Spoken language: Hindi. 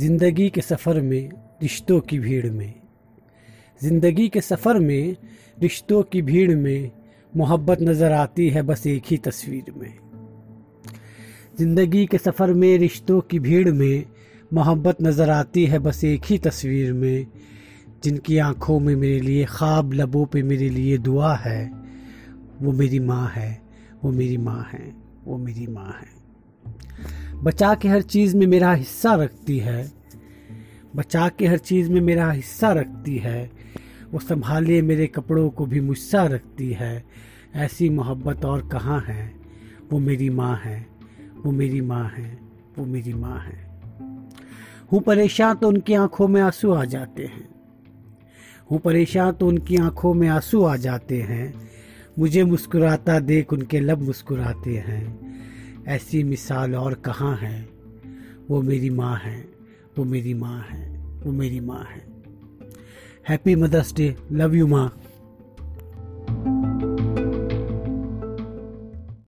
ज़िंदगी के सफ़र में रिश्तों की भीड़ में। ज़िंदगी के सफ़र में रिश्तों की भीड़ में मोहब्बत नज़र आती है बस एक ही तस्वीर में। ज़िंदगी के सफ़र में रिश्तों की भीड़ में मोहब्बत नज़र आती है बस एक ही तस्वीर में। जिनकी आँखों में मेरे लिए ख्वाब, लबों पे मेरे लिए दुआ है, वो मेरी माँ है, वो मेरी माँ है, वो मेरी माँ है। बचा के हर चीज़ में मेरा हिस्सा रखती है। बचा के हर चीज़ में मेरा हिस्सा रखती है। वो संभाले मेरे कपड़ों को भी मुझसा रखती है। ऐसी मोहब्बत और कहाँ है? वो मेरी माँ है। वो मेरी माँ है। वो मेरी माँ है। हूँ परेशान तो उनकी आँखों में आँसू आ जाते हैं। हूँ परेशान तो उनकी आँखों में आँसू आ जाते हैं। मुझे मुस्कुराता देख उनके लब मुस्कुराते हैं। ऐसी मिसाल और कहाँ है? वो मेरी माँ है, वो मेरी माँ है, वो मेरी माँ है। Happy mother's day love you माँ।